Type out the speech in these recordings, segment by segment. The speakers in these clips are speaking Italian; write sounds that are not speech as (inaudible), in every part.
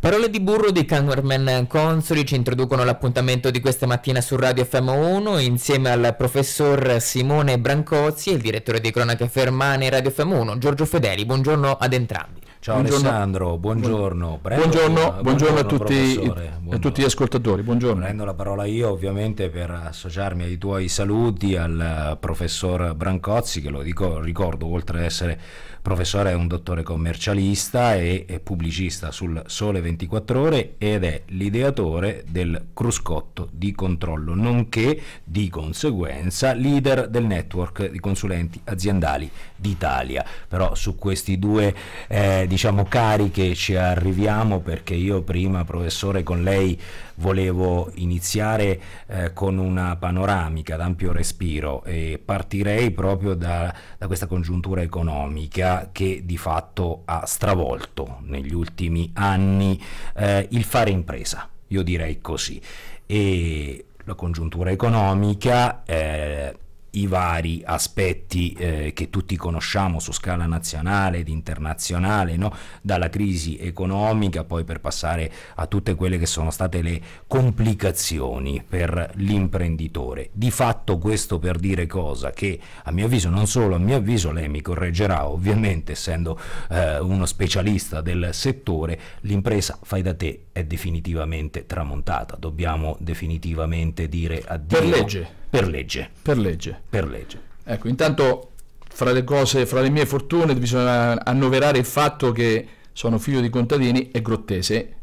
Parole di burro di Carmen Consoli ci introducono l'appuntamento di questa mattina su Radio FM1 insieme al professor Simone Brancozzi e il direttore di cronache fermane Radio FM1 Giorgio Fedeli. Buongiorno ad entrambi. Ciao buongiorno. Alessandro, buongiorno. Prendo, buongiorno, buongiorno, buongiorno, a, tutti, buongiorno. a tutti, gli ascoltatori. Buongiorno. Prendo la parola io ovviamente per associarmi ai tuoi saluti al professor Brancozzi che lo dico, ricordo oltre ad essere professore è un dottore commercialista e, e pubblicista sul Sole 24 Ore ed è l'ideatore del cruscotto di controllo nonché di conseguenza leader del network di consulenti aziendali d'Italia. Però su questi due eh, diciamo cariche ci arriviamo perché io prima professore con lei volevo iniziare eh, con una panoramica d'ampio respiro e partirei proprio da, da, questa congiuntura economica che di fatto ha stravolto negli ultimi anni eh, il fare impresa, io direi così. E la congiuntura economica eh, i vari aspetti eh, che tutti conosciamo su scala nazionale ed internazionale, no? dalla crisi economica poi per passare a tutte quelle che sono state le complicazioni per l'imprenditore. Di fatto questo per dire cosa? Che a mio avviso, non solo a mio avviso, lei mi correggerà ovviamente essendo eh, uno specialista del settore, l'impresa fai da te è definitivamente tramontata, dobbiamo definitivamente dire addio. Per legge per legge. Per legge. Per legge. Ecco, intanto fra le cose, fra le mie fortune bisogna annoverare il fatto che sono figlio di contadini e grottese.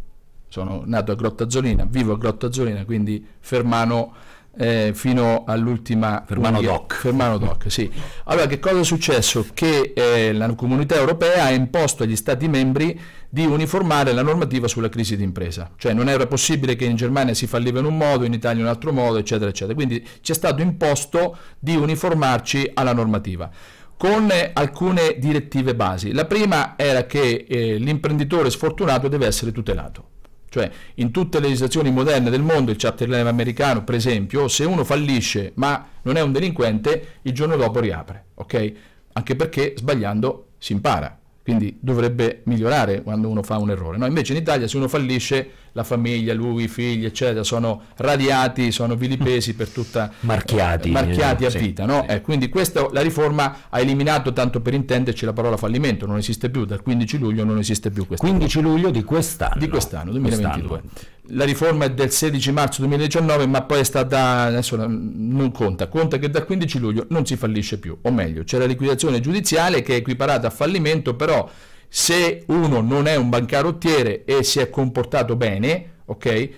Sono nato a Grottazzolina, vivo a Grottazzolina, quindi fermano eh, fino all'ultima Fermano unghia. Doc. Fermano Doc, sì. Allora, che cosa è successo? Che eh, la comunità europea ha imposto agli Stati membri di uniformare la normativa sulla crisi d'impresa. Cioè non era possibile che in Germania si falliva in un modo, in Italia in un altro modo, eccetera, eccetera. Quindi ci è stato imposto di uniformarci alla normativa con alcune direttive basi. La prima era che eh, l'imprenditore sfortunato deve essere tutelato. Cioè, in tutte le legislazioni moderne del mondo, il chapter 11 americano, per esempio, se uno fallisce ma non è un delinquente, il giorno dopo riapre, ok? Anche perché sbagliando si impara quindi dovrebbe migliorare quando uno fa un errore. No, invece in Italia se uno fallisce la famiglia, lui, i figli, eccetera, sono radiati, sono vilipesi per tutta... (laughs) marchiati. Eh, marchiati a sì, vita, no? Sì. Eh, quindi questa, la riforma ha eliminato, tanto per intenderci, la parola fallimento, non esiste più, dal 15 luglio non esiste più questa 15 luglio di quest'anno. Di quest'anno, 2022. Quest'anno. La riforma è del 16 marzo 2019, ma poi è stata, adesso non conta, conta che dal 15 luglio non si fallisce più, o meglio, c'è la liquidazione giudiziale che è equiparata a fallimento, però se uno non è un bancarottiere e si è comportato bene, ok?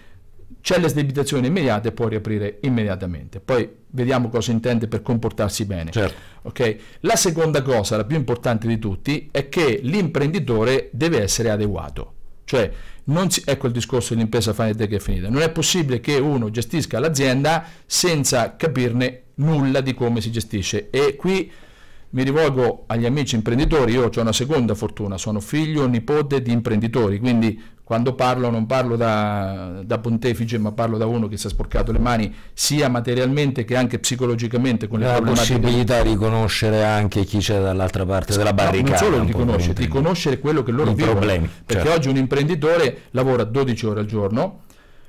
C'è l'esdebitazione immediata e può riaprire immediatamente. Poi vediamo cosa intende per comportarsi bene. Certo. Okay? La seconda cosa, la più importante di tutti, è che l'imprenditore deve essere adeguato. Cioè, si, ecco il discorso dell'impresa finita che è finita. Non è possibile che uno gestisca l'azienda senza capirne nulla di come si gestisce. E qui mi rivolgo agli amici imprenditori, io ho una seconda fortuna, sono figlio e nipote di imprenditori, quindi quando parlo non parlo da, da, pontefice, ma parlo da uno che si è sporcato le mani sia materialmente che anche psicologicamente con le la possibilità di conoscere anche chi c'è dall'altra parte della barricata. No, non solo di conoscere, di conoscere quello che loro I vivono. Problemi, perché certo. oggi un imprenditore lavora 12 ore al giorno,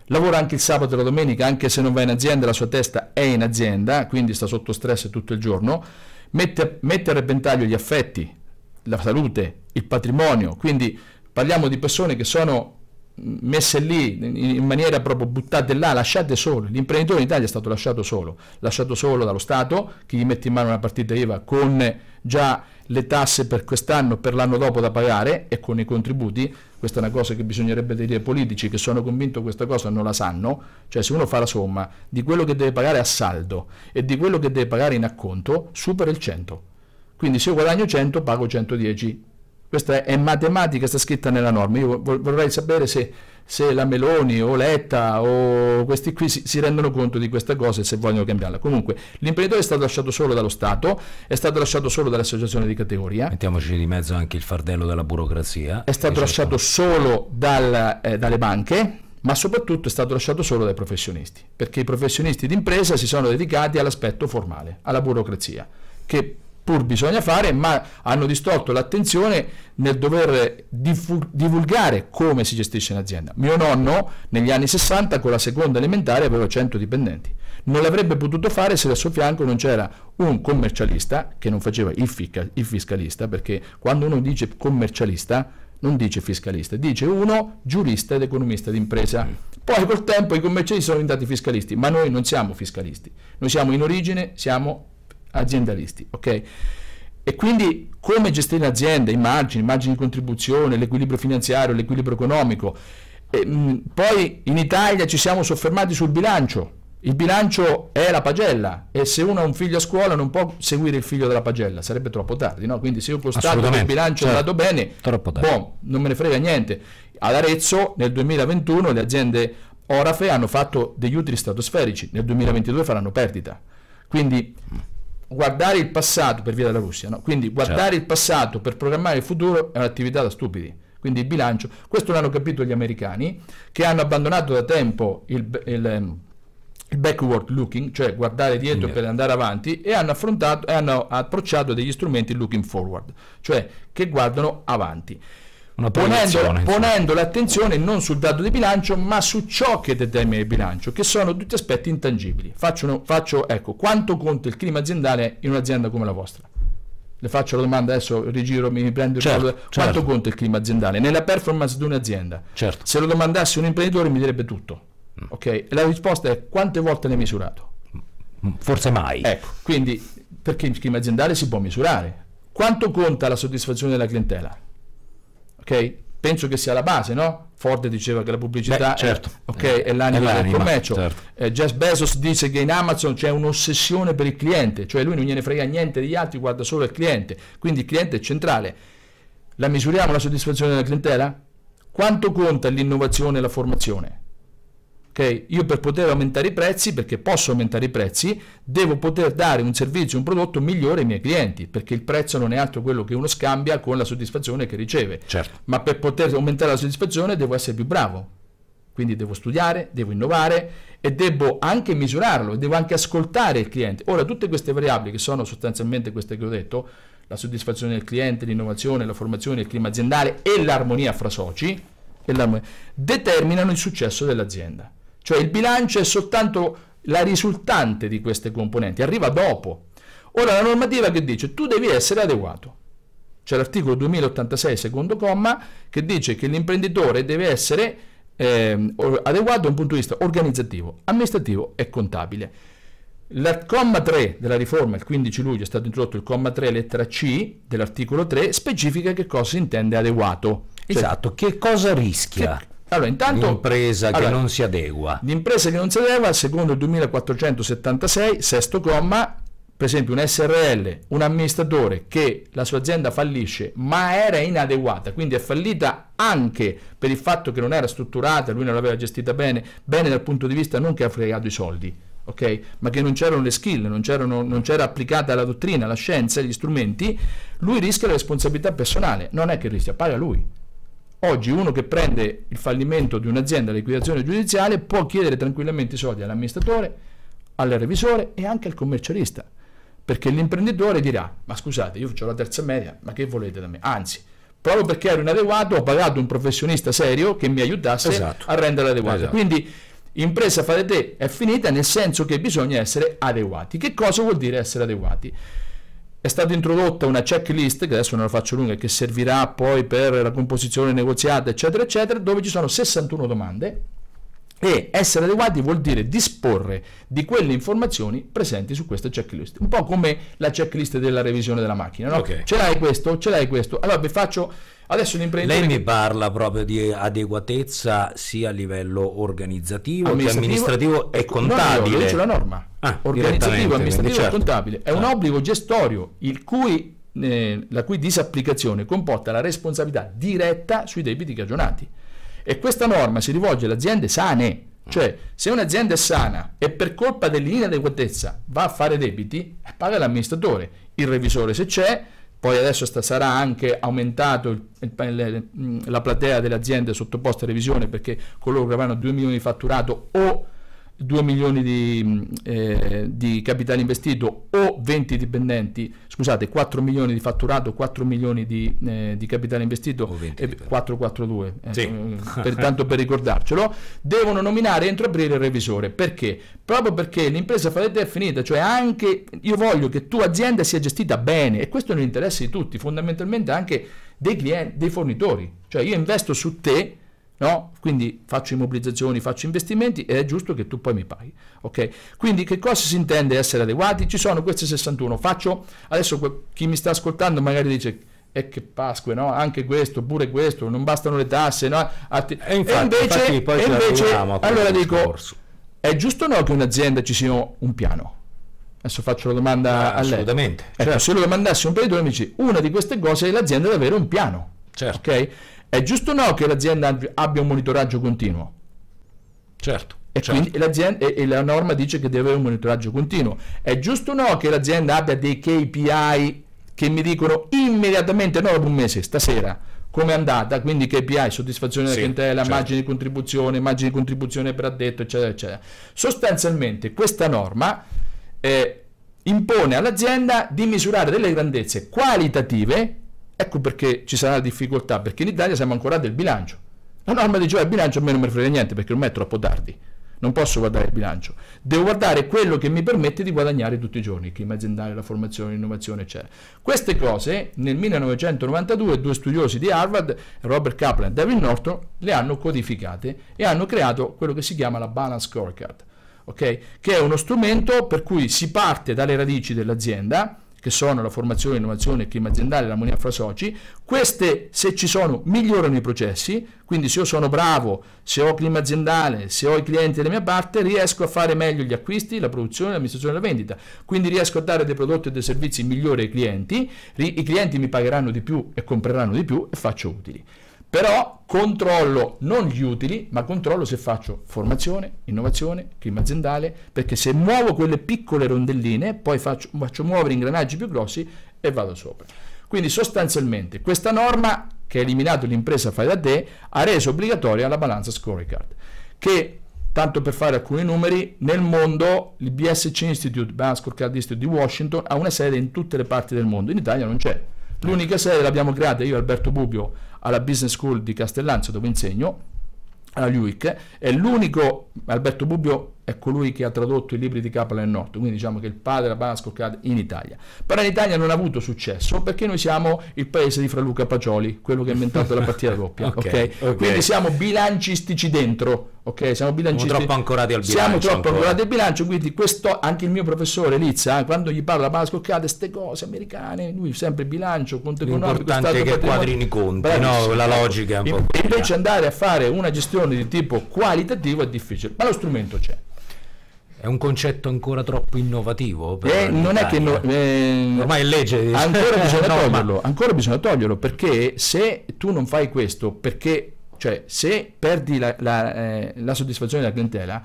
lavora anche il sabato e la domenica, anche se non va in azienda, la sua testa è in azienda, quindi sta sotto stress tutto il giorno mette, mette a repentaglio gli affetti, la salute, il patrimonio, quindi parliamo di persone che sono messe lì in maniera proprio buttate là, lasciate sole. L'imprenditore in Italia è stato lasciato solo, lasciato solo dallo Stato che gli mette in mano una partita IVA con già le tasse per quest'anno, per l'anno dopo da pagare e con i contributi. Questa è una cosa che bisognerebbe dire ai politici che sono convinto questa cosa non la sanno. Cioè se uno fa la somma di quello che deve pagare a saldo e di quello che deve pagare in acconto, supera il 100. Quindi se io guadagno 100 pago 110 questa è matematica, sta scritta nella norma. Io vorrei sapere se, se la Meloni o Letta o questi qui si, si, rendono conto di questa cosa e se vogliono cambiarla. Comunque, l'imprenditore è stato lasciato solo dallo Stato, è stato lasciato solo dalle associazioni di categoria. Mettiamoci di mezzo anche il fardello della burocrazia. È stato lasciato solo dal, eh, dalle banche ma soprattutto è stato lasciato solo dai professionisti, perché i professionisti d'impresa si sono dedicati all'aspetto formale, alla burocrazia, che pur bisogna fare, ma hanno distolto l'attenzione nel dover divulgare come si gestisce un'azienda. Mio nonno negli anni 60 con la seconda elementare aveva 100 dipendenti. Non l'avrebbe potuto fare se al suo fianco non c'era un commercialista che non faceva il, fica, il fiscalista, perché quando uno dice commercialista non dice fiscalista, dice uno giurista ed economista d'impresa. Poi col tempo i commercialisti sono diventati fiscalisti, ma noi non siamo fiscalisti, noi siamo in origine, siamo aziendalisti, ok? E quindi come gestire l'azienda, i margini, i margini di contribuzione, l'equilibrio finanziario, l'equilibrio economico. E, mh, poi in Italia ci siamo soffermati sul bilancio. Il bilancio è la pagella e se uno ha un figlio a scuola non può seguire il figlio della pagella, sarebbe troppo tardi, no? Quindi se io constato che il bilancio certo. è andato bene, boh, non me ne frega niente. Ad Arezzo nel 2021 le aziende Orafe hanno fatto degli utili stratosferici, nel 2022 faranno perdita. Quindi guardare il passato per via della Russia, no? quindi guardare certo. il passato per programmare il futuro è un'attività da stupidi. Quindi il bilancio, questo l'hanno capito gli americani che hanno abbandonato da tempo il, il, ehm, il backward looking, cioè guardare dietro yeah. per andare avanti, e hanno affrontato e hanno approcciato degli strumenti looking forward, cioè che guardano avanti ponendo, ponendo, l'attenzione non sul dato di bilancio ma su ciò che determina il bilancio che sono tutti aspetti intangibili. Faccio, faccio ecco quanto conta il clima aziendale in un'azienda come la vostra? Le faccio la domanda adesso rigiro mi prendo il certo, quanto certo. conta il clima aziendale? Nella performance di un'azienda certo. se lo domandassi un imprenditore mi direbbe tutto mm. ok? E la risposta è quante volte l'hai misurato? Mm, forse mai. Ecco quindi perché il clima aziendale si può misurare? Quanto conta la soddisfazione della clientela ok? Penso che sia la base, no? Ford diceva che la pubblicità Beh, certo. è, okay, è, l'anima, è l'anima del commercio. Certo. Eh, Jeff Bezos dice che in Amazon c'è un'ossessione per il cliente, cioè lui non gliene frega niente degli altri, guarda solo il cliente. Quindi il cliente è centrale. La misuriamo la soddisfazione della clientela? Quanto conta l'innovazione e la formazione? Okay? Io per poter aumentare i prezzi, perché posso aumentare i prezzi, devo poter dare un servizio, un prodotto migliore ai miei clienti, perché il prezzo non è altro quello che uno scambia con la soddisfazione che riceve. Certo. Ma per poter aumentare la soddisfazione devo essere più bravo. Quindi devo studiare, devo innovare e devo anche misurarlo, devo anche ascoltare il cliente. Ora, tutte queste variabili, che sono sostanzialmente queste che ho detto, la soddisfazione del cliente, l'innovazione, la formazione, il clima aziendale e l'armonia fra soci, determinano il successo dell'azienda. Cioè il bilancio è soltanto la risultante di queste componenti, arriva dopo. Ora la normativa che dice tu devi essere adeguato. C'è l'articolo 2086 secondo comma che dice che l'imprenditore deve essere eh, adeguato da un punto di vista organizzativo, amministrativo e contabile. Il comma 3 della riforma, il 15 luglio è stato introdotto il comma 3 lettera C dell'articolo 3, specifica che cosa si intende adeguato. Cioè, esatto, che cosa rischia? Che, allora, intanto, l'impresa allora, che non si adegua. L'impresa che non si adegua, secondo il 2476, sesto comma, per esempio un SRL, un amministratore che la sua azienda fallisce ma era inadeguata, quindi è fallita anche per il fatto che non era strutturata, lui non l'aveva gestita bene, bene dal punto di vista non che ha fregato i soldi, ok? Ma che non c'erano le skill, non, non c'era applicata la dottrina, la scienza, gli strumenti, lui rischia la responsabilità personale, non è che rischia, paga lui. Oggi uno che prende il fallimento di un'azienda, liquidazione giudiziale, può chiedere tranquillamente i soldi all'amministratore, al revisore e anche al commercialista. Perché l'imprenditore dirà, ma scusate, io ho la terza media, ma che volete da me? Anzi, proprio perché ero inadeguato ho pagato un professionista serio che mi aiutasse esatto. a rendere adeguato. Esatto. Quindi impresa fate te è finita nel senso che bisogna essere adeguati. Che cosa vuol dire essere adeguati? È stata introdotta una checklist, che adesso non la faccio lunga, che servirà poi per la composizione negoziata, eccetera, eccetera, dove ci sono 61 domande e essere adeguati vuol dire disporre di quelle informazioni presenti su questa checklist. Un po' come la checklist della revisione della macchina, no? Okay. Ce l'hai questo, ce l'hai questo. Allora vi faccio adesso l'imprenditore. Lei mi parla proprio di adeguatezza sia a livello organizzativo, amministrativo, amministrativo e contabile. No, no, c'è la norma. Ah, organizzativo, amministrativo certo. e contabile. È un certo. obbligo gestorio il cui, eh, la cui disapplicazione comporta la responsabilità diretta sui debiti cagionati. E questa norma si rivolge alle aziende sane, cioè se un'azienda è sana e per colpa dell'inadeguatezza va a fare debiti, paga l'amministratore, il revisore se c'è, poi adesso sta, sarà anche aumentato il, il, la platea delle aziende sottoposte a revisione perché coloro che avranno 2 milioni di fatturato o 2 milioni di, eh, di, capitale investito o 20 dipendenti, scusate, 4 milioni di fatturato, 4 milioni di, eh, di capitale investito, e 442, eh, sì. (laughs) per, tanto per ricordarcelo, devono nominare entro aprile il revisore. Perché? Proprio perché l'impresa fallita è finita, cioè anche io voglio che tua azienda sia gestita bene e questo è nell'interesse di tutti, fondamentalmente anche dei clienti, dei fornitori. Cioè io investo su te No? Quindi faccio immobilizzazioni, faccio investimenti e è giusto che tu poi mi paghi. Okay? Quindi che cosa si intende essere adeguati? Ci sono questi 61. Faccio adesso chi mi sta ascoltando magari dice e che Pasqua, no? Anche questo, pure questo, non bastano le tasse, no? Atti- e, infatti, e, invece, e invece allora dico, discorso. è giusto o no che un'azienda ci sia un piano? Adesso faccio la domanda ah, a lei. Assolutamente. Ecco, certo. se lo domandassi un imprenditore mi dici, una di queste cose è l'azienda deve avere un piano. Certo. Ok? È giusto o no che l'azienda abbia un monitoraggio continuo? Certo. E, certo. quindi e, e la norma dice che deve avere un monitoraggio continuo. È giusto o no che l'azienda abbia dei KPI che mi dicono immediatamente, no dopo un mese, stasera, come è andata, quindi KPI, soddisfazione della sì, clientela, certo. margine di contribuzione, margine di contribuzione per addetto, eccetera, eccetera. Sostanzialmente questa norma eh, impone all'azienda di misurare delle grandezze qualitative Ecco perché ci sarà difficoltà, perché in Italia siamo ancora del bilancio. La norma dice che il bilancio a me non mi frega niente perché ormai è troppo tardi. Non posso guardare il bilancio, devo guardare quello che mi permette di guadagnare tutti i giorni, il clima aziendale, la formazione, l'innovazione, eccetera. Queste cose nel 1992 due studiosi di Harvard, Robert Kaplan e David Norton, le hanno codificate e hanno creato quello che si chiama la Balance Scorecard, okay? che è uno strumento per cui si parte dalle radici dell'azienda, che sono la formazione, l'innovazione, il clima aziendale, l'armonia fra soci, queste se ci sono migliorano i processi, quindi se io sono bravo, se ho clima aziendale, se ho i clienti dalla mia parte, riesco a fare meglio gli acquisti, la produzione, l'amministrazione e la vendita, quindi riesco a dare dei prodotti e dei servizi migliori ai clienti, i clienti mi pagheranno di più e compreranno di più e faccio utili. Però controllo non gli utili, ma controllo se faccio formazione, innovazione, clima aziendale, perché se muovo quelle piccole rondelline, poi faccio, faccio muovere ingranaggi più grossi e vado sopra. Quindi sostanzialmente questa norma che ha eliminato l'impresa fai da te ha reso obbligatoria la balanza scorecard, che tanto per fare alcuni numeri, nel mondo il BSC Institute, Balance Scorecard Institute di Washington, ha una sede in tutte le parti del mondo, in Italia non c'è. L'unica sede l'abbiamo creata io e Alberto Bubbio alla Business School di Castellanzo dove insegno alla LUIC è l'unico Alberto Bubbio è colui che ha tradotto i libri di Kaplan e Norton, quindi diciamo che il padre della Banasco in Italia. Però in Italia non ha avuto successo perché noi siamo il paese di Fra Luca Pacioli, quello che ha inventato la partita doppia. (laughs) okay, okay? Okay. Quindi siamo bilancistici dentro. Ok, siamo bilancisti. Siamo troppo ancorati al bilancio. Siamo troppo ancora. ancorati al bilancio, quindi questo anche il mio professore Lizza, eh, quando gli parla Banasco Accade, queste cose americane, lui sempre bilancio, conto economico. L'importante è che quadrini conti, no? la logica è un po'. Invece andare a fare una gestione di tipo qualitativo è difficile, ma lo strumento c'è. È un concetto ancora troppo innovativo? Eh, non è che no, eh, ormai è legge. Ancora (laughs) bisogna no, toglierlo, ma... ancora bisogna toglierlo perché se tu non fai questo, perché cioè se perdi la, la, eh, la soddisfazione della clientela,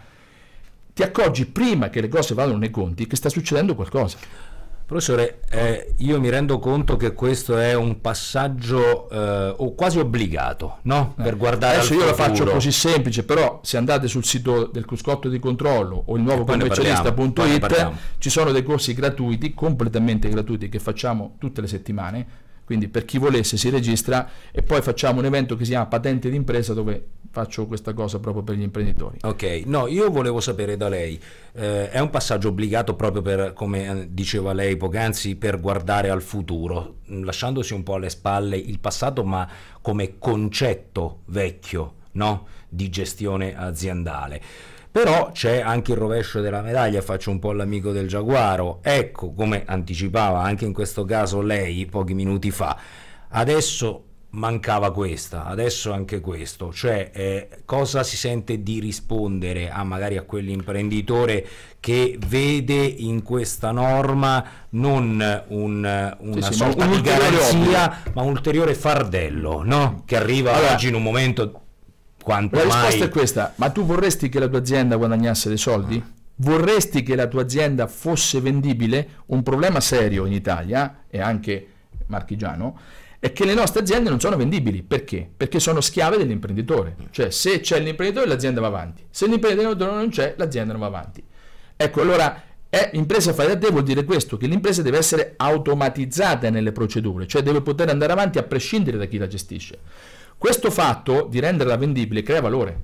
ti accorgi prima che le cose vadano nei conti che sta succedendo qualcosa. Professore, eh, io mi rendo conto che questo è un passaggio eh, quasi obbligato, no? Per guardare Adesso io la faccio così semplice, però se andate sul sito del cruscotto di controllo o il nuovo commercialista.it ci sono dei corsi gratuiti, completamente gratuiti, che facciamo tutte le settimane quindi per chi volesse si registra e poi facciamo un evento che si chiama Patente d'impresa dove faccio questa cosa proprio per gli imprenditori. Ok, no, io volevo sapere da lei, eh, è un passaggio obbligato proprio per, come eh, diceva lei poc'anzi, per guardare al futuro, lasciandosi un po' alle spalle il passato ma come concetto vecchio no? di gestione aziendale però c'è anche il rovescio della medaglia, faccio un po' l'amico del giaguaro, ecco come anticipava anche in questo caso lei pochi minuti fa, adesso mancava questa, adesso anche questo, cioè eh, cosa si sente di rispondere a magari a quell'imprenditore che vede in questa norma non un, una sì, sì, sorta di garanzia, ma un ulteriore fardello, no? che arriva allora, oggi in un momento quanto la mai... risposta è questa, ma tu vorresti che la tua azienda guadagnasse dei soldi? Vorresti che la tua azienda fosse vendibile? Un problema serio in Italia e anche marchigiano è che le nostre aziende non sono vendibili. Perché? Perché sono schiave dell'imprenditore. Cioè se c'è l'imprenditore l'azienda va avanti, se l'imprenditore non c'è l'azienda non va avanti. Ecco, allora è impresa fai da te vuol dire questo, che l'impresa deve essere automatizzata nelle procedure, cioè deve poter andare avanti a prescindere da chi la gestisce. Questo fatto di renderla vendibile crea valore.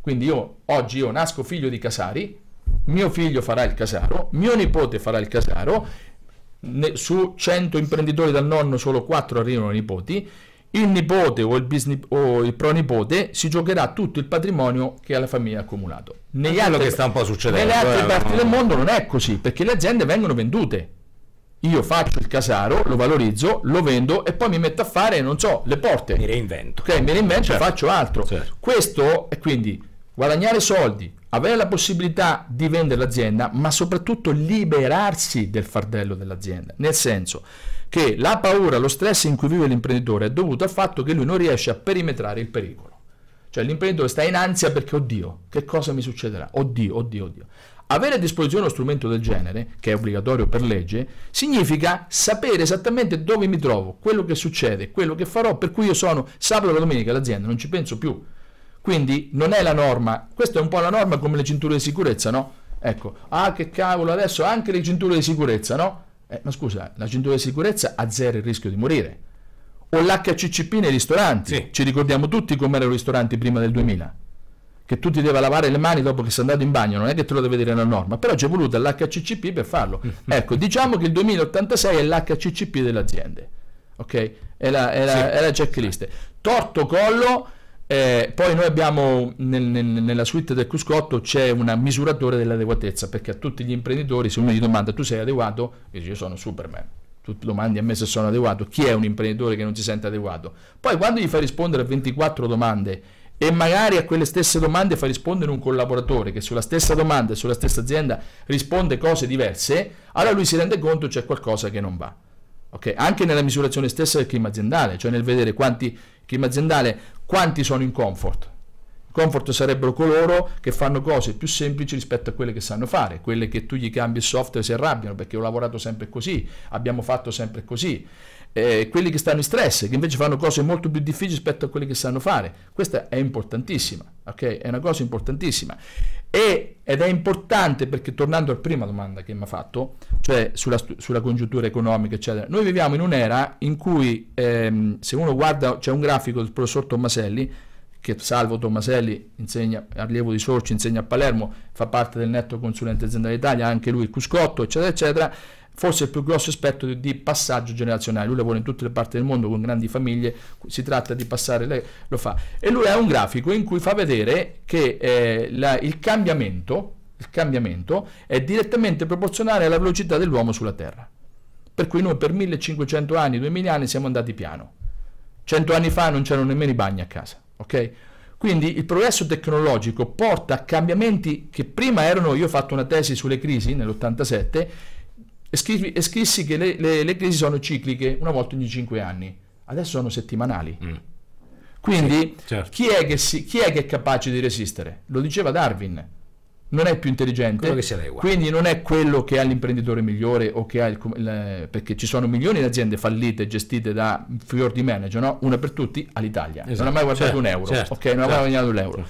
Quindi io oggi io nasco figlio di Casari, mio figlio farà il casaro, mio nipote farà il casaro, su 100 imprenditori dal nonno solo 4 arrivano ai nipoti, il nipote o il, business, o il pronipote si giocherà tutto il patrimonio che ha la famiglia accumulato. Negli altri, che sta un po' succedendo. Nelle altre eh, parti del mondo non è così, perché le aziende vengono vendute. Io faccio il casaro, lo valorizzo, lo vendo e poi mi metto a fare, non so, le porte. Mi reinvento. Ok, mi reinvento certo. e faccio altro. Certo. Questo è quindi guadagnare soldi, avere la possibilità di vendere l'azienda, ma soprattutto liberarsi del fardello dell'azienda. Nel senso che la paura, lo stress in cui vive l'imprenditore è dovuto al fatto che lui non riesce a perimetrare il pericolo. Cioè l'imprenditore sta in ansia perché, oddio, che cosa mi succederà? Oddio, oddio, oddio. Avere a disposizione uno strumento del genere, che è obbligatorio per legge, significa sapere esattamente dove mi trovo, quello che succede, quello che farò, per cui io sono sabato e domenica all'azienda, non ci penso più. Quindi non è la norma, questa è un po' la norma come le cinture di sicurezza, no? Ecco, ah che cavolo, adesso anche le cinture di sicurezza, no? Eh, ma scusa, la cintura di sicurezza azzera il rischio di morire. O l'HCCP nei ristoranti, sì. ci ricordiamo tutti come erano i ristoranti prima del 2000 che tu ti devi lavare le mani dopo che sei andato in bagno, non è che te lo deve dire la norma, però c'è voluto l'HCCP per farlo. ecco, diciamo che il 2086 è l'HCCP delle aziende, ok? È la, è la, sì. è la checklist. Torto collo, eh, poi noi abbiamo nel, nel, nella suite del cruscotto c'è un misuratore dell'adeguatezza perché a tutti gli imprenditori se uno gli domanda tu sei adeguato, dice io sono Superman. Tu domandi a me se sono adeguato, chi è un imprenditore che non si sente adeguato? Poi quando gli fai rispondere a 24 domande e magari a quelle stesse domande fai rispondere un collaboratore che sulla stessa domanda e sulla stessa azienda risponde cose diverse, allora lui si rende conto c'è qualcosa che non va. Okay? Anche nella misurazione stessa del clima aziendale, cioè nel vedere quanti clima aziendale quanti sono in comfort? Comfort sarebbero coloro che fanno cose più semplici rispetto a quelle che sanno fare, quelle che tu gli cambi il software e si arrabbiano perché ho lavorato sempre così, abbiamo fatto sempre così. Eh, quelli che stanno in stress, che invece fanno cose molto più difficili rispetto a quelle che sanno fare. Questa è importantissima, ok? È una cosa importantissima. E, ed è importante perché, tornando alla prima domanda che mi ha fatto, cioè sulla, sulla, congiuntura economica, eccetera, noi viviamo in un'era in cui, ehm, se uno guarda, c'è un grafico del professor Tommaselli, che Salvo Tommaselli insegna, allievo di Sorci, insegna a Palermo, fa parte del netto consulente aziendale Italia, anche lui Cuscotto, eccetera, eccetera forse il più grosso aspetto di, di, passaggio generazionale. Lui lavora in tutte le parti del mondo con grandi famiglie, si tratta di passare, lei lo fa. E lui ha un grafico in cui fa vedere che eh, la, il, cambiamento, il cambiamento è direttamente proporzionale alla velocità dell'uomo sulla Terra. Per cui noi per 1500 anni, 2000 anni siamo andati piano. Cento anni fa non c'erano nemmeno i bagni a casa, ok? Quindi il progresso tecnologico porta a cambiamenti che prima erano, io ho fatto una tesi sulle crisi nell'87 e, scrissi, e scrissi che le, le, le, crisi sono cicliche una volta ogni cinque anni, adesso sono settimanali. Mm. Quindi sì, certo. chi, è si, chi, è che è capace di resistere? Lo diceva Darwin. Non è più intelligente, quindi non è quello che ha l'imprenditore migliore o che ha il, il, perché ci sono milioni di aziende fallite gestite da fior di manager, no? una per tutti all'Italia. Esatto. Non ha mai guardato certo, un euro, certo, ok? Non ha mai certo. guadagnato un euro.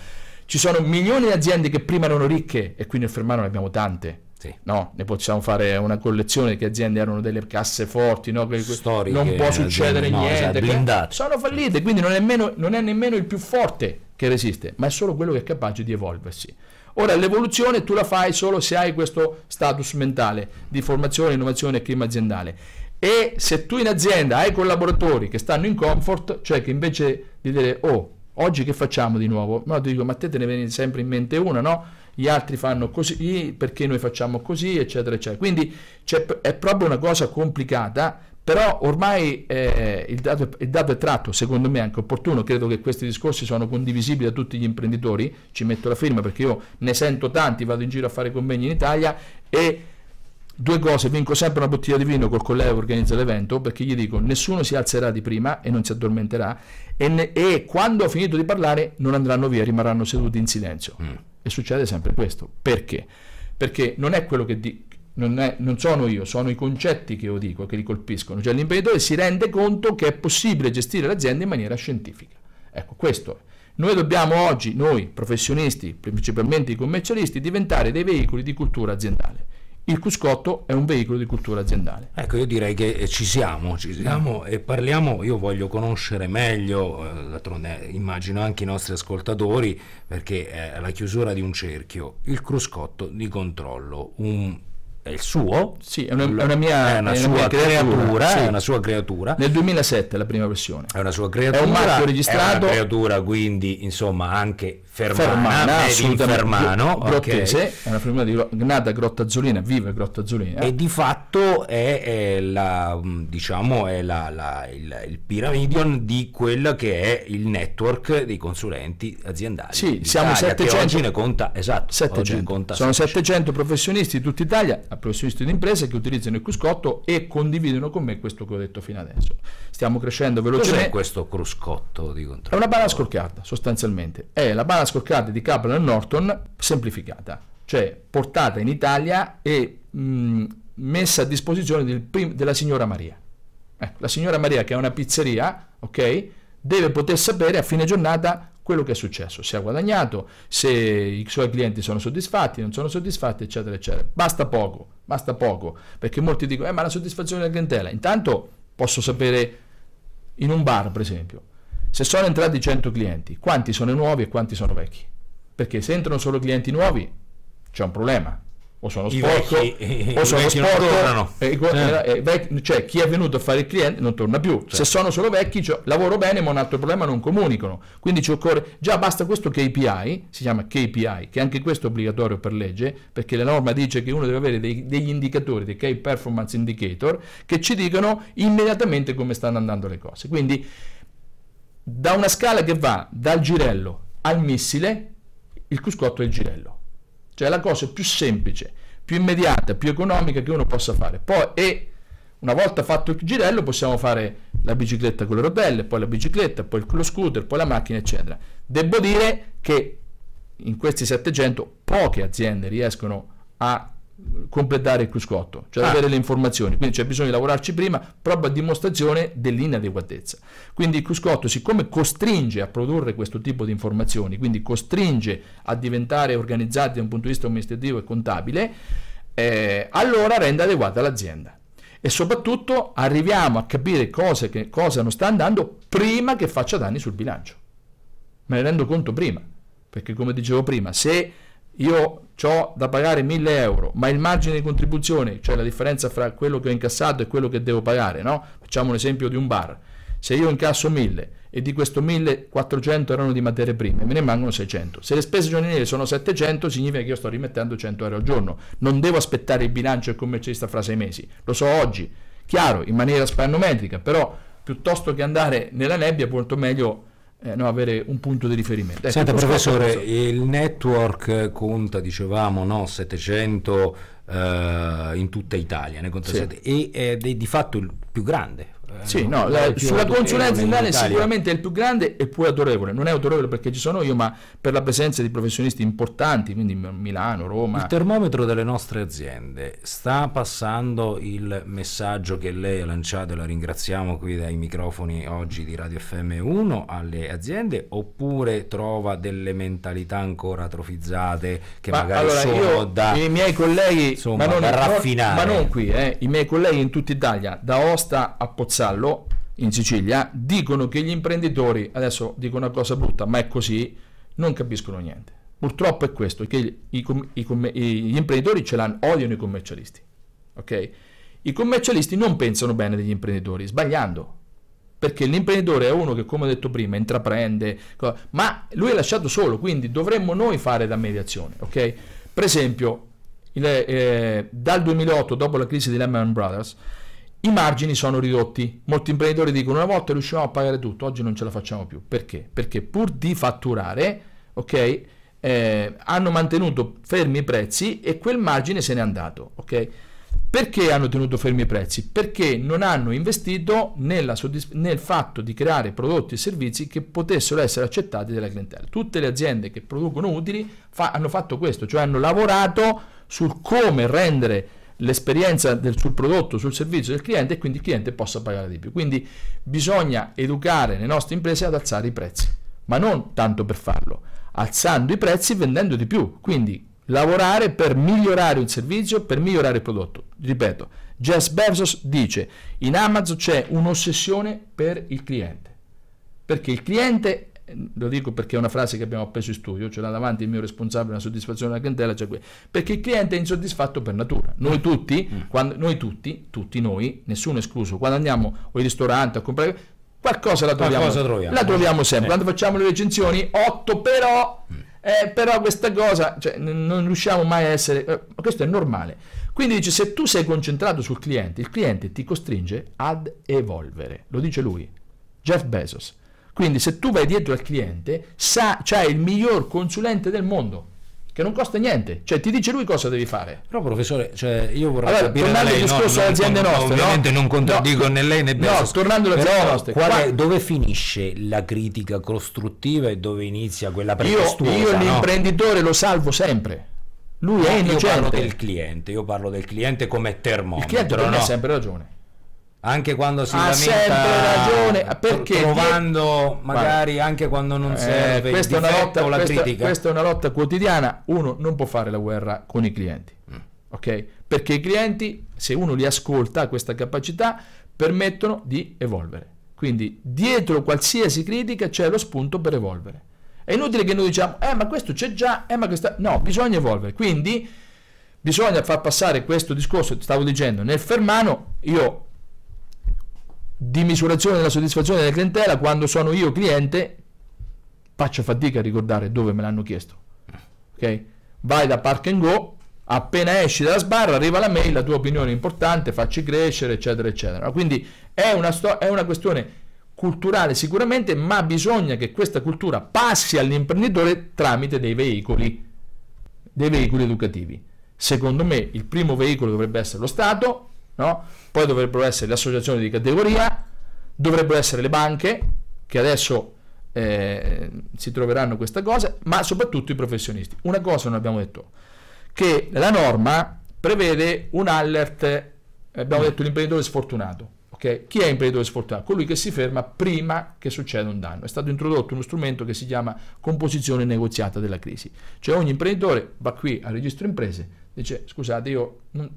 Ci sono milioni di aziende che prima erano ricche e qui nel Fermano ne abbiamo tante sì. No, ne possiamo fare una collezione che aziende erano delle casse forti, no? che Storiche, non può succedere aziende, niente, no, esatto, sono fallite, quindi non è, nemmeno, non è nemmeno il più forte che resiste, ma è solo quello che è capace di evolversi. Ora, l'evoluzione tu la fai solo se hai questo status mentale di formazione, innovazione e clima aziendale. E se tu in azienda hai collaboratori che stanno in comfort, cioè che invece di dire, oh, oggi che facciamo di nuovo? No, ti dico, ma te te ne viene sempre in mente una, no? gli altri fanno così, perché noi facciamo così, eccetera, eccetera. Quindi è proprio una cosa complicata, però ormai eh, il, dato, il, dato, è tratto, secondo me anche opportuno, credo che questi discorsi sono condivisibili da tutti gli imprenditori, ci metto la firma perché io ne sento tanti, vado in giro a fare convegni in Italia e due cose, vinco sempre una bottiglia di vino col collega che organizza l'evento perché gli dico nessuno si alzerà di prima e non si addormenterà e, ne, e quando ho finito di parlare non andranno via, rimarranno seduti in silenzio. Mm. E succede sempre questo. Perché? Perché non è quello che di... non, è, non, sono io, sono i concetti che io dico, che li colpiscono. Cioè l'imprenditore si rende conto che è possibile gestire l'azienda in maniera scientifica. Ecco, questo è. Noi dobbiamo oggi, noi professionisti, principalmente i commercialisti, diventare dei veicoli di cultura aziendale. Il Cuscotto è un veicolo di cultura aziendale. Ecco, io direi che ci siamo, ci siamo e parliamo, io voglio conoscere meglio, eh, d'altronde immagino anche i nostri ascoltatori, perché è la chiusura di un cerchio, il cruscotto di controllo, un è il suo, sì, è una, è una mia, è una è sua creatura, creatura sì. è una sua creatura. Nel 2007 la prima versione. È una sua creatura, è un marchio registrato. È una creatura quindi insomma anche fermana, fermana fermano, grottese, okay. è una firma di nata Grotta Azzolina, vive Grotta Azzolina. E di fatto è, è la, diciamo, è la, la, il, il piramidion di quello che è il network dei consulenti aziendali. Sì, siamo 700, oggi ne conta, esatto, 700. Conta Sono 700 professionisti di tutta Italia, professionisti di imprese che utilizzano il cruscotto e condividono con me questo che ho detto fino adesso. Stiamo crescendo velocemente. Cos'è questo cruscotto di? È una bala scorcata, sostanzialmente. È la bala scorcata di Kaplan Norton semplificata, cioè portata in Italia e mh, messa a disposizione del prim- della signora Maria. Ecco, la signora Maria che è una pizzeria, ok, deve poter sapere a fine giornata quello che è successo, se ha guadagnato, se i suoi clienti sono soddisfatti, non sono soddisfatti, eccetera, eccetera. Basta poco, basta poco, perché molti dicono, eh, ma la soddisfazione della clientela, intanto posso sapere in un bar, per esempio, se sono entrati 100 clienti, quanti sono nuovi e quanti sono vecchi? Perché se entrano solo clienti nuovi c'è un problema. O sono sporco, vecchi, o sono sporco, e, eh. vecchi, cioè chi è venuto a fare il cliente non torna più. Certo. Se sono solo vecchi, cioè, lavoro bene, ma un altro problema non comunicano. Quindi ci occorre, già basta questo KPI, si chiama KPI, che anche questo è obbligatorio per legge, perché la norma dice che uno deve avere dei, degli indicatori, dei Key Performance Indicator, che ci dicono immediatamente come stanno andando le cose. Quindi da una scala che va dal girello al missile, il cruscotto è il girello. Cioè la cosa più semplice, più immediata, più economica che uno possa fare. Poi, e una volta fatto il girello possiamo fare la bicicletta con le rotelle, poi la bicicletta, poi lo scooter, poi la macchina, eccetera. Devo dire che in questi 700 poche aziende riescono a completare il cruscotto, cioè ah. avere le informazioni, quindi c'è bisogno di lavorarci prima proprio a dimostrazione dell'inadeguatezza. Quindi il cruscotto, siccome costringe a produrre questo tipo di informazioni, quindi costringe a diventare organizzati da un punto di vista amministrativo e contabile, eh, allora rende adeguata l'azienda. E soprattutto arriviamo a capire cose che, cosa non sta andando prima che faccia danni sul bilancio. Me ne rendo conto prima, perché come dicevo prima, se io ho da pagare 1000 euro, ma il margine di contribuzione, cioè la differenza fra quello che ho incassato e quello che devo pagare, no? Facciamo un esempio di un bar. Se io incasso 1000 e di questo 1400 erano di materie prime, me ne rimangono 600. Se le spese giornaliere sono 700, significa che io sto rimettendo 100 euro al giorno. Non devo aspettare il bilancio del commercialista fra sei mesi. Lo so oggi, chiaro, in maniera spannometrica, però piuttosto che andare nella nebbia, molto meglio eh, no, avere un punto di riferimento. Ecco, Senta professore, il network conta, dicevamo, no, 700 eh, in tutta Italia, ne conta sì. 7, e è di fatto il più grande eh, sì, no, la, sulla consulenza aziendale sicuramente è il più grande e più autorevole. Non è autorevole perché ci sono io, ma per la presenza di professionisti importanti, quindi Milano, Roma. Il termometro delle nostre aziende sta passando il messaggio che lei ha lanciato e la ringraziamo qui dai microfoni oggi di Radio FM 1 alle aziende oppure trova delle mentalità ancora atrofizzate che ma magari allora, sono da i miei colleghi insomma, ma non, da raffinare. Ma non qui, eh, i miei colleghi in tutta Italia, da Osta a Pozzallo Pozzallo, in Sicilia, dicono che gli imprenditori, adesso dico una cosa brutta, ma è così, non capiscono niente. Purtroppo è questo, che i, i, i, gli imprenditori ce l'hanno, odiano i commercialisti. Okay? I commercialisti non pensano bene degli imprenditori, sbagliando. Perché l'imprenditore è uno che, come ho detto prima, intraprende, ma lui è lasciato solo, quindi dovremmo noi fare da mediazione. Okay? Per esempio, il, eh, dal 2008, dopo la crisi di Lehman Brothers, i margini sono ridotti. Molti imprenditori dicono una volta riuscivamo a pagare tutto, oggi non ce la facciamo più. Perché? Perché pur di fatturare, ok, eh, hanno mantenuto fermi i prezzi e quel margine se n'è andato, ok? Perché hanno tenuto fermi i prezzi? Perché non hanno investito nel fatto di creare prodotti e servizi che potessero essere accettati dalla clientela. Tutte le aziende che producono utili fa- hanno fatto questo, cioè hanno lavorato sul come rendere l'esperienza del, sul prodotto, sul servizio del cliente e quindi il cliente possa pagare di più. Quindi bisogna educare le nostre imprese ad alzare i prezzi, ma non tanto per farlo, alzando i prezzi vendendo di più. Quindi lavorare per migliorare un servizio, per migliorare il prodotto. Ripeto, Jeff Bezos dice in Amazon c'è un'ossessione per il cliente, perché il cliente lo dico perché è una frase che abbiamo appreso in studio, ce l'ha davanti il mio responsabile, la soddisfazione della clientela, cioè perché il cliente è insoddisfatto per natura. Noi tutti, mm. quando, noi tutti, tutti noi, nessuno escluso, quando andiamo al ristorante a comprare qualcosa la troviamo, qualcosa troviamo. La troviamo sempre. Eh. Quando facciamo le recensioni, 8 però, mm. eh, però questa cosa, cioè, non riusciamo mai a essere, eh, questo è normale. Quindi dice, se tu sei concentrato sul cliente, il cliente ti costringe ad evolvere, lo dice lui, Jeff Bezos. Quindi se tu vai dietro al cliente, sa, c'hai il miglior consulente del mondo che non costa niente, cioè ti dice lui cosa devi fare. Però professore, cioè io vorrei allora, capire tornando al discorso no, aziende non, nostre, ovviamente no? non contraddico no, né lei né Bezos. No, tornando alle aziende nostre, qual dove finisce la critica costruttiva e dove inizia quella pretestuosa? Io, io l'imprenditore lo salvo sempre. Lui è innocente. Io parlo del cliente, io parlo del cliente come termometro. Il cliente non ha sempre ragione anche quando si ha sempre ragione. perché trovando magari Guarda, anche quando non eh, serve questa, è una lotta, la questa, critica. questa è una lotta quotidiana. Uno non può fare la guerra con i clienti mm. ok? Perché i clienti se uno li ascolta questa capacità permettono di evolvere. Quindi dietro qualsiasi critica c'è lo spunto per evolvere. È inutile che noi diciamo eh ma questo c'è già eh ma questa no bisogna evolvere. Quindi bisogna far passare questo discorso stavo dicendo nel fermano. Io di misurazione della soddisfazione della clientela, quando sono io cliente, faccio fatica a ricordare dove me l'hanno chiesto. Ok? Vai da Park and Go, appena esci dalla sbarra, arriva la mail, la tua opinione è importante, facci crescere, eccetera, eccetera. Quindi è una, sto- è una questione culturale sicuramente, ma bisogna che questa cultura passi all'imprenditore tramite dei veicoli, dei veicoli educativi. Secondo me il primo veicolo dovrebbe essere lo Stato, no? poi dovrebbero essere le associazioni di categoria, dovrebbero essere le banche, che adesso eh, si troveranno questa cosa, ma soprattutto i professionisti. Una cosa non abbiamo detto, che la norma prevede un alert, abbiamo detto l'imprenditore sfortunato. Okay? Chi è imprenditore sfortunato? Colui che si ferma prima che succeda un danno. È stato introdotto uno strumento che si chiama composizione negoziata della crisi. Cioè ogni imprenditore va qui al registro imprese, dice scusate io non,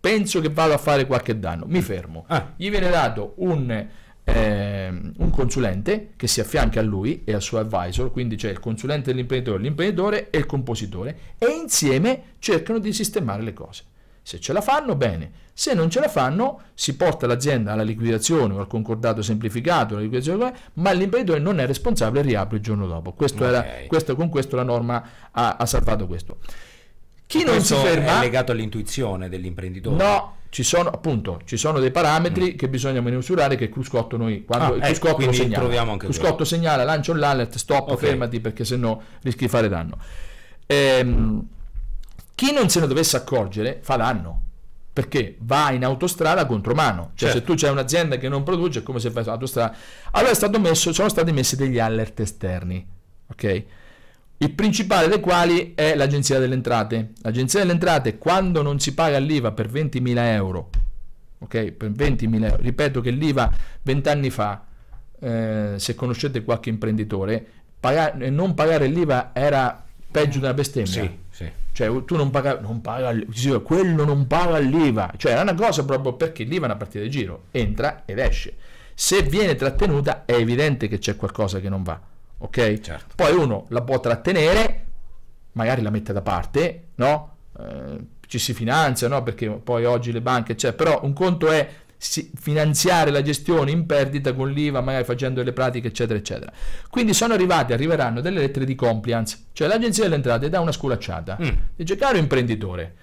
penso che vado a fare qualche danno, mi fermo. Ah. Gli viene dato un, eh, un, consulente che si affianca a lui e al suo advisor, quindi c'è il consulente dell'imprenditore, l'imprenditore e il compositore, e insieme cercano di sistemare le cose. Se ce la fanno, bene. Se non ce la fanno, si porta l'azienda alla liquidazione o al concordato semplificato, ma l'imprenditore non è responsabile e riapre il giorno dopo. Questo okay. era, questo, con questo la norma ha, ha salvato questo. Chi non si ferma è legato all'intuizione dell'imprenditore. No, ci sono appunto ci sono dei parametri mm. che bisogna misurare che cruscotto noi quando ah, il cruscotto ecco, segnala il cruscotto segnala lancia un l'alert stop okay. fermati perché se no rischi di fare danno ehm, chi non se ne dovesse accorgere fa danno perché va in autostrada contro mano cioè certo. se tu c'è un'azienda che non produce è come se fai autostrada allora è stato messo, sono stati messi degli alert esterni ok il principale dei quali è l'Agenzia delle Entrate. L'Agenzia delle Entrate, quando non si paga l'IVA per 20.000 euro, ok, per 20.000 euro, ripeto che l'IVA 20 anni fa, eh, se conoscete qualche imprenditore, pagare, non pagare l'IVA era peggio della bestemmia. Sì, sì. Cioè, tu non pagavi, non paga, quello non paga l'IVA. Cioè, è una cosa proprio perché l'IVA è una partita di giro, entra ed esce. Se viene trattenuta è evidente che c'è qualcosa che non va ok? Certo. Poi uno la può trattenere, magari la mette da parte, no? Eh, ci si finanzia, no? Perché poi oggi le banche c'è, però un conto è finanziare la gestione in perdita con l'IVA, magari facendo delle pratiche, eccetera, eccetera. Quindi sono arrivati, arriveranno delle lettere di compliance, cioè l'agenzia delle entrate dà una sculacciata, mm. dice caro imprenditore,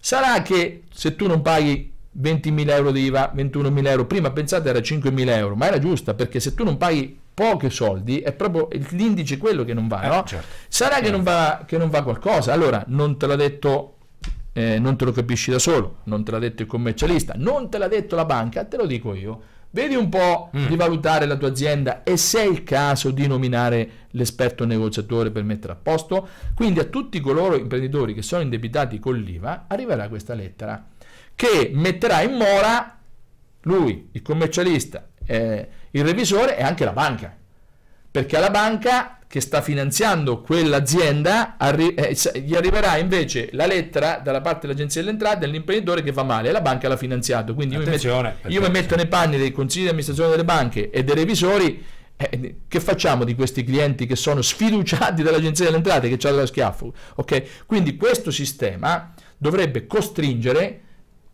sarà che se tu non paghi 20.000 euro di IVA, 21.000 euro, prima pensate era 5.000 euro, ma era giusta perché se tu non paghi pochi soldi è proprio l'indice quello che non va, eh, no? certo. Sarà certo. Che, non va, che non va qualcosa, allora non te l'ha detto eh, non te lo capisci da solo, non te l'ha detto il commercialista, non te l'ha detto la banca, te lo dico io. Vedi un po' mm. di valutare la tua azienda e se è il caso di nominare l'esperto negoziatore per mettere a posto. Quindi a tutti coloro imprenditori che sono indebitati con l'IVA arriverà questa lettera che metterà in mora lui, il commercialista, eh, il revisore e anche la banca. Perché alla banca che sta finanziando quell'azienda arri- eh, gli arriverà invece la lettera dalla parte dell'agenzia delle entrate dell'imprenditore che va male e la banca l'ha finanziato. Quindi io mi, metto, io mi metto nei panni dei consigli di amministrazione delle banche e dei revisori eh, che facciamo di questi clienti che sono sfiduciati (laughs) dall'agenzia delle entrate che c'ha dello schiaffo? Ok? Quindi questo sistema dovrebbe costringere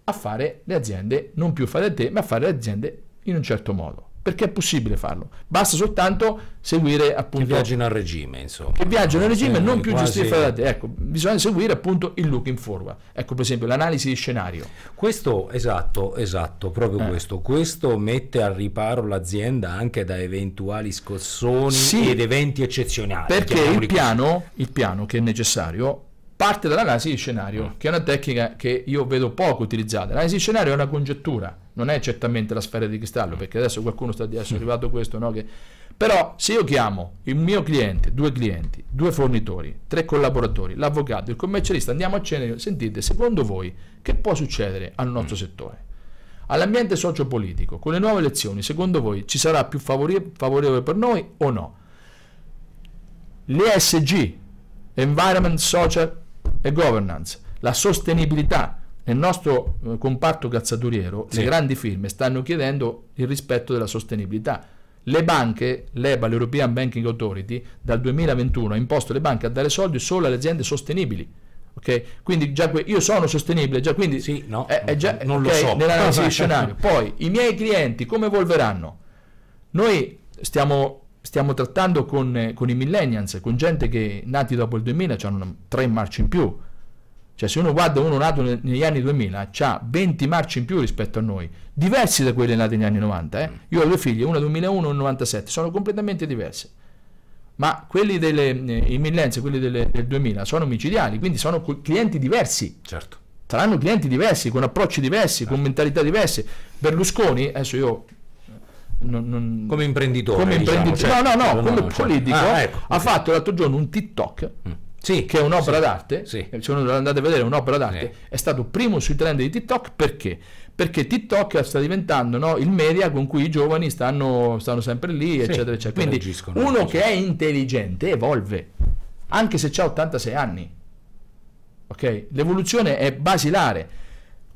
a fare le aziende non più fare da te, ma a fare le aziende in un certo modo perché è possibile farlo. Basta soltanto seguire appunto... Che viaggiano a regime, insomma. Che viaggiano a regime, non più quasi... gestire te. Ecco, bisogna seguire appunto il looking forward. Ecco, per esempio, l'analisi di scenario. Questo, esatto, esatto, proprio eh. questo. Questo mette al riparo l'azienda anche da eventuali scossoni sì, ed eventi eccezionali. Perché il piano, il piano che è necessario parte dall'analisi di scenario, mm. che è una tecnica che io vedo poco utilizzata. L'analisi di scenario è una congettura, non è certamente la sfera di cristallo, perché adesso qualcuno sta dicendo, è arrivato questo, no? Che... Però se io chiamo il mio cliente, due clienti, due fornitori, tre collaboratori, l'avvocato, il commercialista, andiamo a cena, sentite, secondo voi che può succedere al nostro mm. settore? All'ambiente sociopolitico, con le nuove elezioni, secondo voi ci sarà più favorevole per noi o no? Le SG, Environment Social e governance, la sostenibilità. Nel nostro eh, comparto calzaturiero sì. le grandi firme stanno chiedendo il rispetto della sostenibilità. Le banche, l'EBA, l'European Banking Authority, dal 2021 ha imposto le banche a dare soldi solo alle aziende sostenibili. Okay? Quindi già io sono sostenibile, già quindi sì, no, è, è già, non okay, lo so. nell'analisi di (laughs) scenario. Poi i miei clienti come evolveranno? Noi stiamo stiamo trattando con, con, i millennials, con gente che nati dopo il 2000 hanno tre marce in più. Cioè se uno guarda uno nato negli anni 2000 ha 20 marce in più rispetto a noi, diversi da quelli nati negli anni 90. Eh? Io ho due figlie, una 2001 e una 97, sono completamente diverse. Ma quelli delle, eh, i millennials, quelli delle, del 2000 sono micidiali, quindi sono clienti diversi. Certo. Saranno clienti diversi, con approcci diversi, certo. con mentalità diverse. Berlusconi, adesso io non, non... come imprenditore, come diciamo, imprenditore. Cioè, no, no, no, come politico ah, ecco, ha okay. fatto l'altro giorno un TikTok mm. Sì, che è un'opera sì, d'arte. Sì. Se uno andate a vedere, è un'opera d'arte. È stato primo sui trend di TikTok perché? Perché TikTok sta diventando no, il media con cui i giovani stanno, stanno sempre lì, eccetera, eccetera. Quindi uno che è intelligente evolve, anche se ha 86 anni. Ok? L'evoluzione è basilare.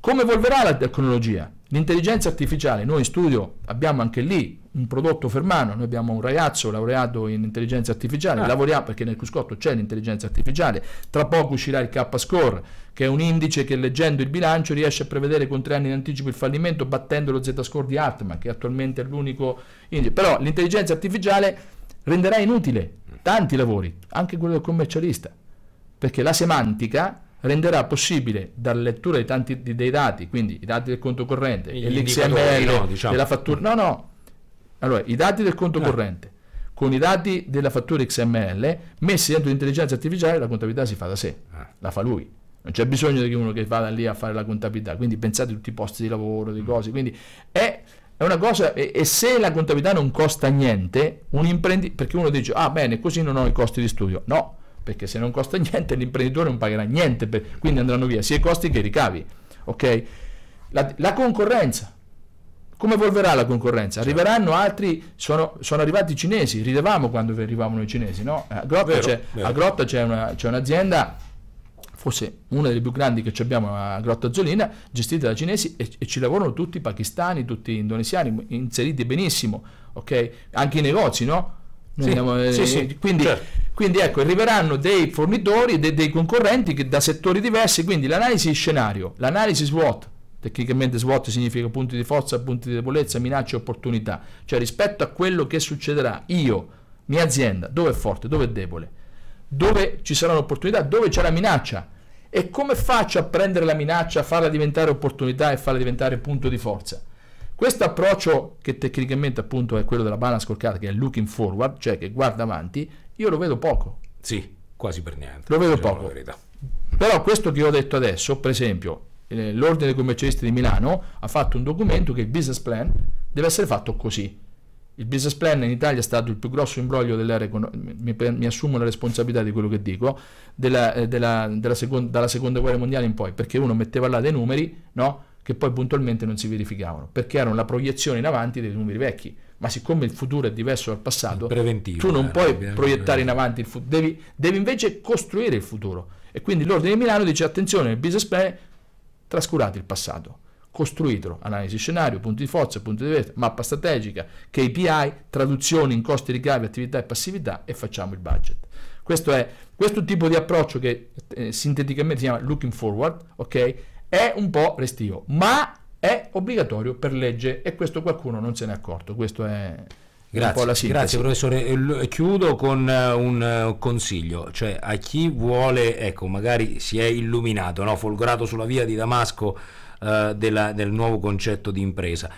Come evolverà la tecnologia? L'intelligenza artificiale, noi in studio abbiamo anche lì un prodotto fermano, noi abbiamo un ragazzo laureato in intelligenza artificiale, ah. lavoriamo perché nel cruscotto c'è l'intelligenza artificiale, tra poco uscirà il K-Score, che è un indice che leggendo il bilancio riesce a prevedere con tre anni in anticipo il fallimento battendo lo Z-Score di Hartman, che attualmente è l'unico indice. Però l'intelligenza artificiale renderà inutile tanti lavori, anche quello del commercialista, perché la semantica renderà possibile dalla lettura di tanti, dei dati, quindi i dati del conto corrente e l'XML no, diciamo. della fattura, no no, allora i dati del conto eh. corrente con i dati della fattura XML messi dentro l'intelligenza artificiale la contabilità si fa da sé, eh. la fa lui. Non c'è bisogno di uno che vada lì a fare la contabilità, quindi pensate a tutti i posti di lavoro, di mm. cose, quindi è, è una cosa, e, e, se la contabilità non costa niente, un imprenditore, perché uno dice, ah bene, così non ho i costi di studio, no, perché se non costa niente l'imprenditore non pagherà niente, per, quindi andranno via sia i costi che i ricavi. Okay? La, la, concorrenza. Come evolverà la concorrenza? Certo. Arriveranno altri, sono, sono, arrivati i cinesi, ridevamo quando arrivavano i cinesi, no? A Grotta, vero, c'è, vero. A Grotta c'è, una, c'è un'azienda forse una delle più grandi che abbiamo a Grotta Azzolina, gestita da cinesi e, e, ci lavorano tutti pakistani, tutti indonesiani, inseriti benissimo, ok? Anche i negozi, no? Sì, andiamo, eh, sì, sì, quindi, certo. quindi, ecco, arriveranno dei fornitori, dei, dei concorrenti che, da settori diversi, quindi l'analisi scenario, l'analisi SWOT, tecnicamente SWOT significa punti di forza, punti di debolezza, minacce e opportunità, cioè rispetto a quello che succederà, io, mia azienda, dove è forte, dove è debole, dove ci saranno opportunità, dove c'è la minaccia e come faccio a prendere la minaccia, a farla diventare opportunità e farla diventare punto di forza. Questo approccio, che tecnicamente appunto è quello della bana scorcata, che è looking forward, cioè che guarda avanti, io lo vedo poco. Sì, quasi per niente. Lo vedo poco. Però questo che ho detto adesso, per esempio, eh, l'Ordine dei commercialisti di Milano ha fatto un documento che il business plan deve essere fatto così. Il business plan in Italia è stato il più grosso imbroglio dell'era mi, mi assumo la responsabilità di quello che dico, della, eh, della, della seconda, dalla seconda guerra mondiale in poi, perché uno metteva là dei numeri, no? Che poi puntualmente non si verificavano, perché erano la proiezione in avanti dei numeri vecchi. Ma siccome il futuro è diverso dal passato, tu non eh, puoi proiettare in avanti il futuro, devi, devi invece costruire il futuro. E quindi l'Ordine di Milano dice attenzione, nel business plan trascurate il passato, costruitelo, analisi scenario, punti di forza, punti di vista, mappa strategica, KPI, traduzioni in costi ricavi, attività e passività e facciamo il budget. Questo è questo tipo di approccio che eh, sinteticamente si chiama looking forward, ok? È un po' restivo, ma è obbligatorio per legge e questo qualcuno non se n'è accorto. Questo è Grazie, grazie professore. Chiudo con eh, un eh, consiglio, cioè a chi vuole, ecco, magari si è illuminato, no? folgorato sulla via di Damasco eh, della, del nuovo concetto di impresa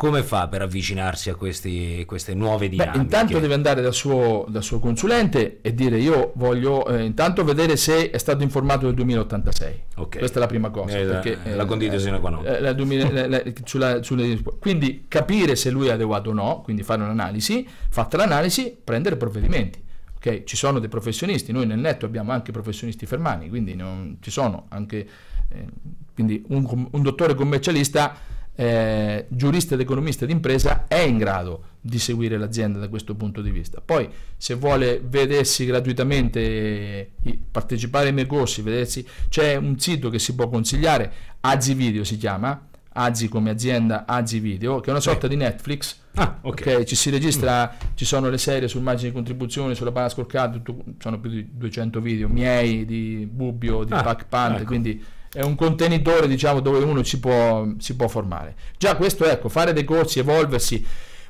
come fa per avvicinarsi a questi, queste nuove dinamiche? Beh, intanto deve andare dal suo, dal suo, consulente e dire io voglio eh, intanto vedere se è stato informato del 2086. Okay. Questa è la prima cosa. Eh, perché, la, eh, la condizione qua no. Eh, la 2000, la, sulla, sulle, quindi capire se lui è adeguato o no, quindi fare un'analisi, fatta l'analisi, prendere provvedimenti. Okay? Ci sono dei professionisti, noi nel netto abbiamo anche professionisti fermani, quindi non, ci sono anche eh, quindi un, un dottore commercialista eh, giurista ed economista d'impresa è in grado di seguire l'azienda da questo punto di vista. Poi se vuole vedersi gratuitamente, partecipare ai miei corsi, vedersi, c'è un sito che si può consigliare, Azi Video si chiama, Azi come azienda Azi Video, che è una sorta di Netflix. Ah, okay. okay. ci si registra, mm. ci sono le serie sul margine di contribuzione, sulla pala scorcata, sono più di 200 video miei, di Bubbio, di ah, Pac Pante, ecco. quindi è un contenitore diciamo, dove uno si può, si può formare. Già questo, ecco, fare dei corsi, evolversi.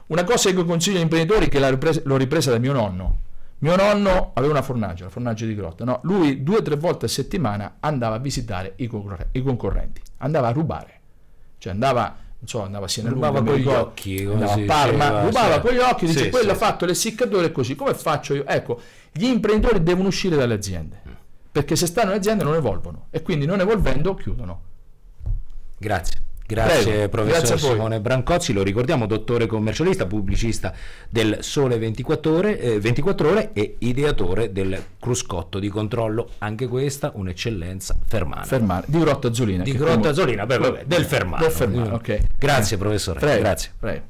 Una cosa che consiglio agli imprenditori che ripresa, l'ho ripresa da mio nonno. Mio nonno aveva una fornaggio, la fornaggio di grotta. No? Lui due o tre volte a settimana andava a visitare i, concorrenti, andava a rubare. Cioè andava, non so, andava a Siena rubava con gli occhi, andava a Parma, diceva, rubava sì. con gli occhi, dice sì, quello sì, ha fatto l'essiccatore così. Come faccio io? Ecco, gli imprenditori devono uscire dalle aziende perché se stanno in azienda non evolvono e quindi non evolvendo chiudono. Grazie. Grazie Prego, professor grazie Simone Brancozzi, lo ricordiamo, dottore commercialista, pubblicista del Sole 24 ore, eh, 24 ore e ideatore del cruscotto di controllo, anche questa un'eccellenza fermana. Fermana, di Grotta Azzolina. Di Grotta Azzolina, beh, vabbè, del fermano. Del fermano okay. Grazie professore, Prego, grazie. Prego.